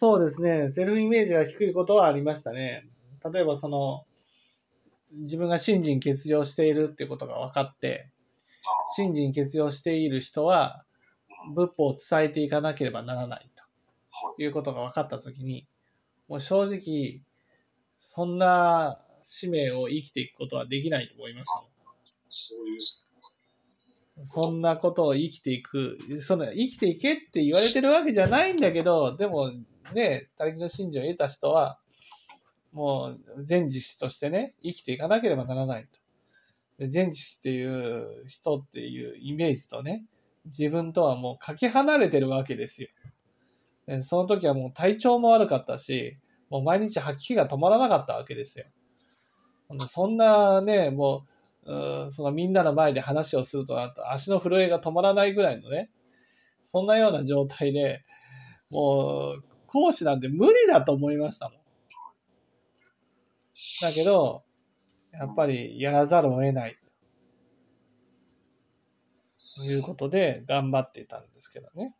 そうですね。セルフイメージが低いことはありましたね。例えばその、自分が信心欠如しているっていうことが分かって、信心欠如している人は、仏法を伝えていかなければならないということが分かったときに、もう正直、そんな使命を生きていくことはできないと思いました。そんなことを生きていく、その生きていけって言われてるわけじゃないんだけど、でもね、他力の信条を得た人は、もう全知識としてね、生きていかなければならないと。で全知識っていう人っていうイメージとね、自分とはもうかけ離れてるわけですよ。でその時はもう体調も悪かったし、もう毎日吐き気が止まらなかったわけですよ。そんなね、もう、うそのみんなの前で話をするとなると足の震えが止まらないぐらいのね、そんなような状態で、もう講師なんて無理だと思いましたもん。だけど、やっぱりやらざるを得ないということで頑張っていたんですけどね。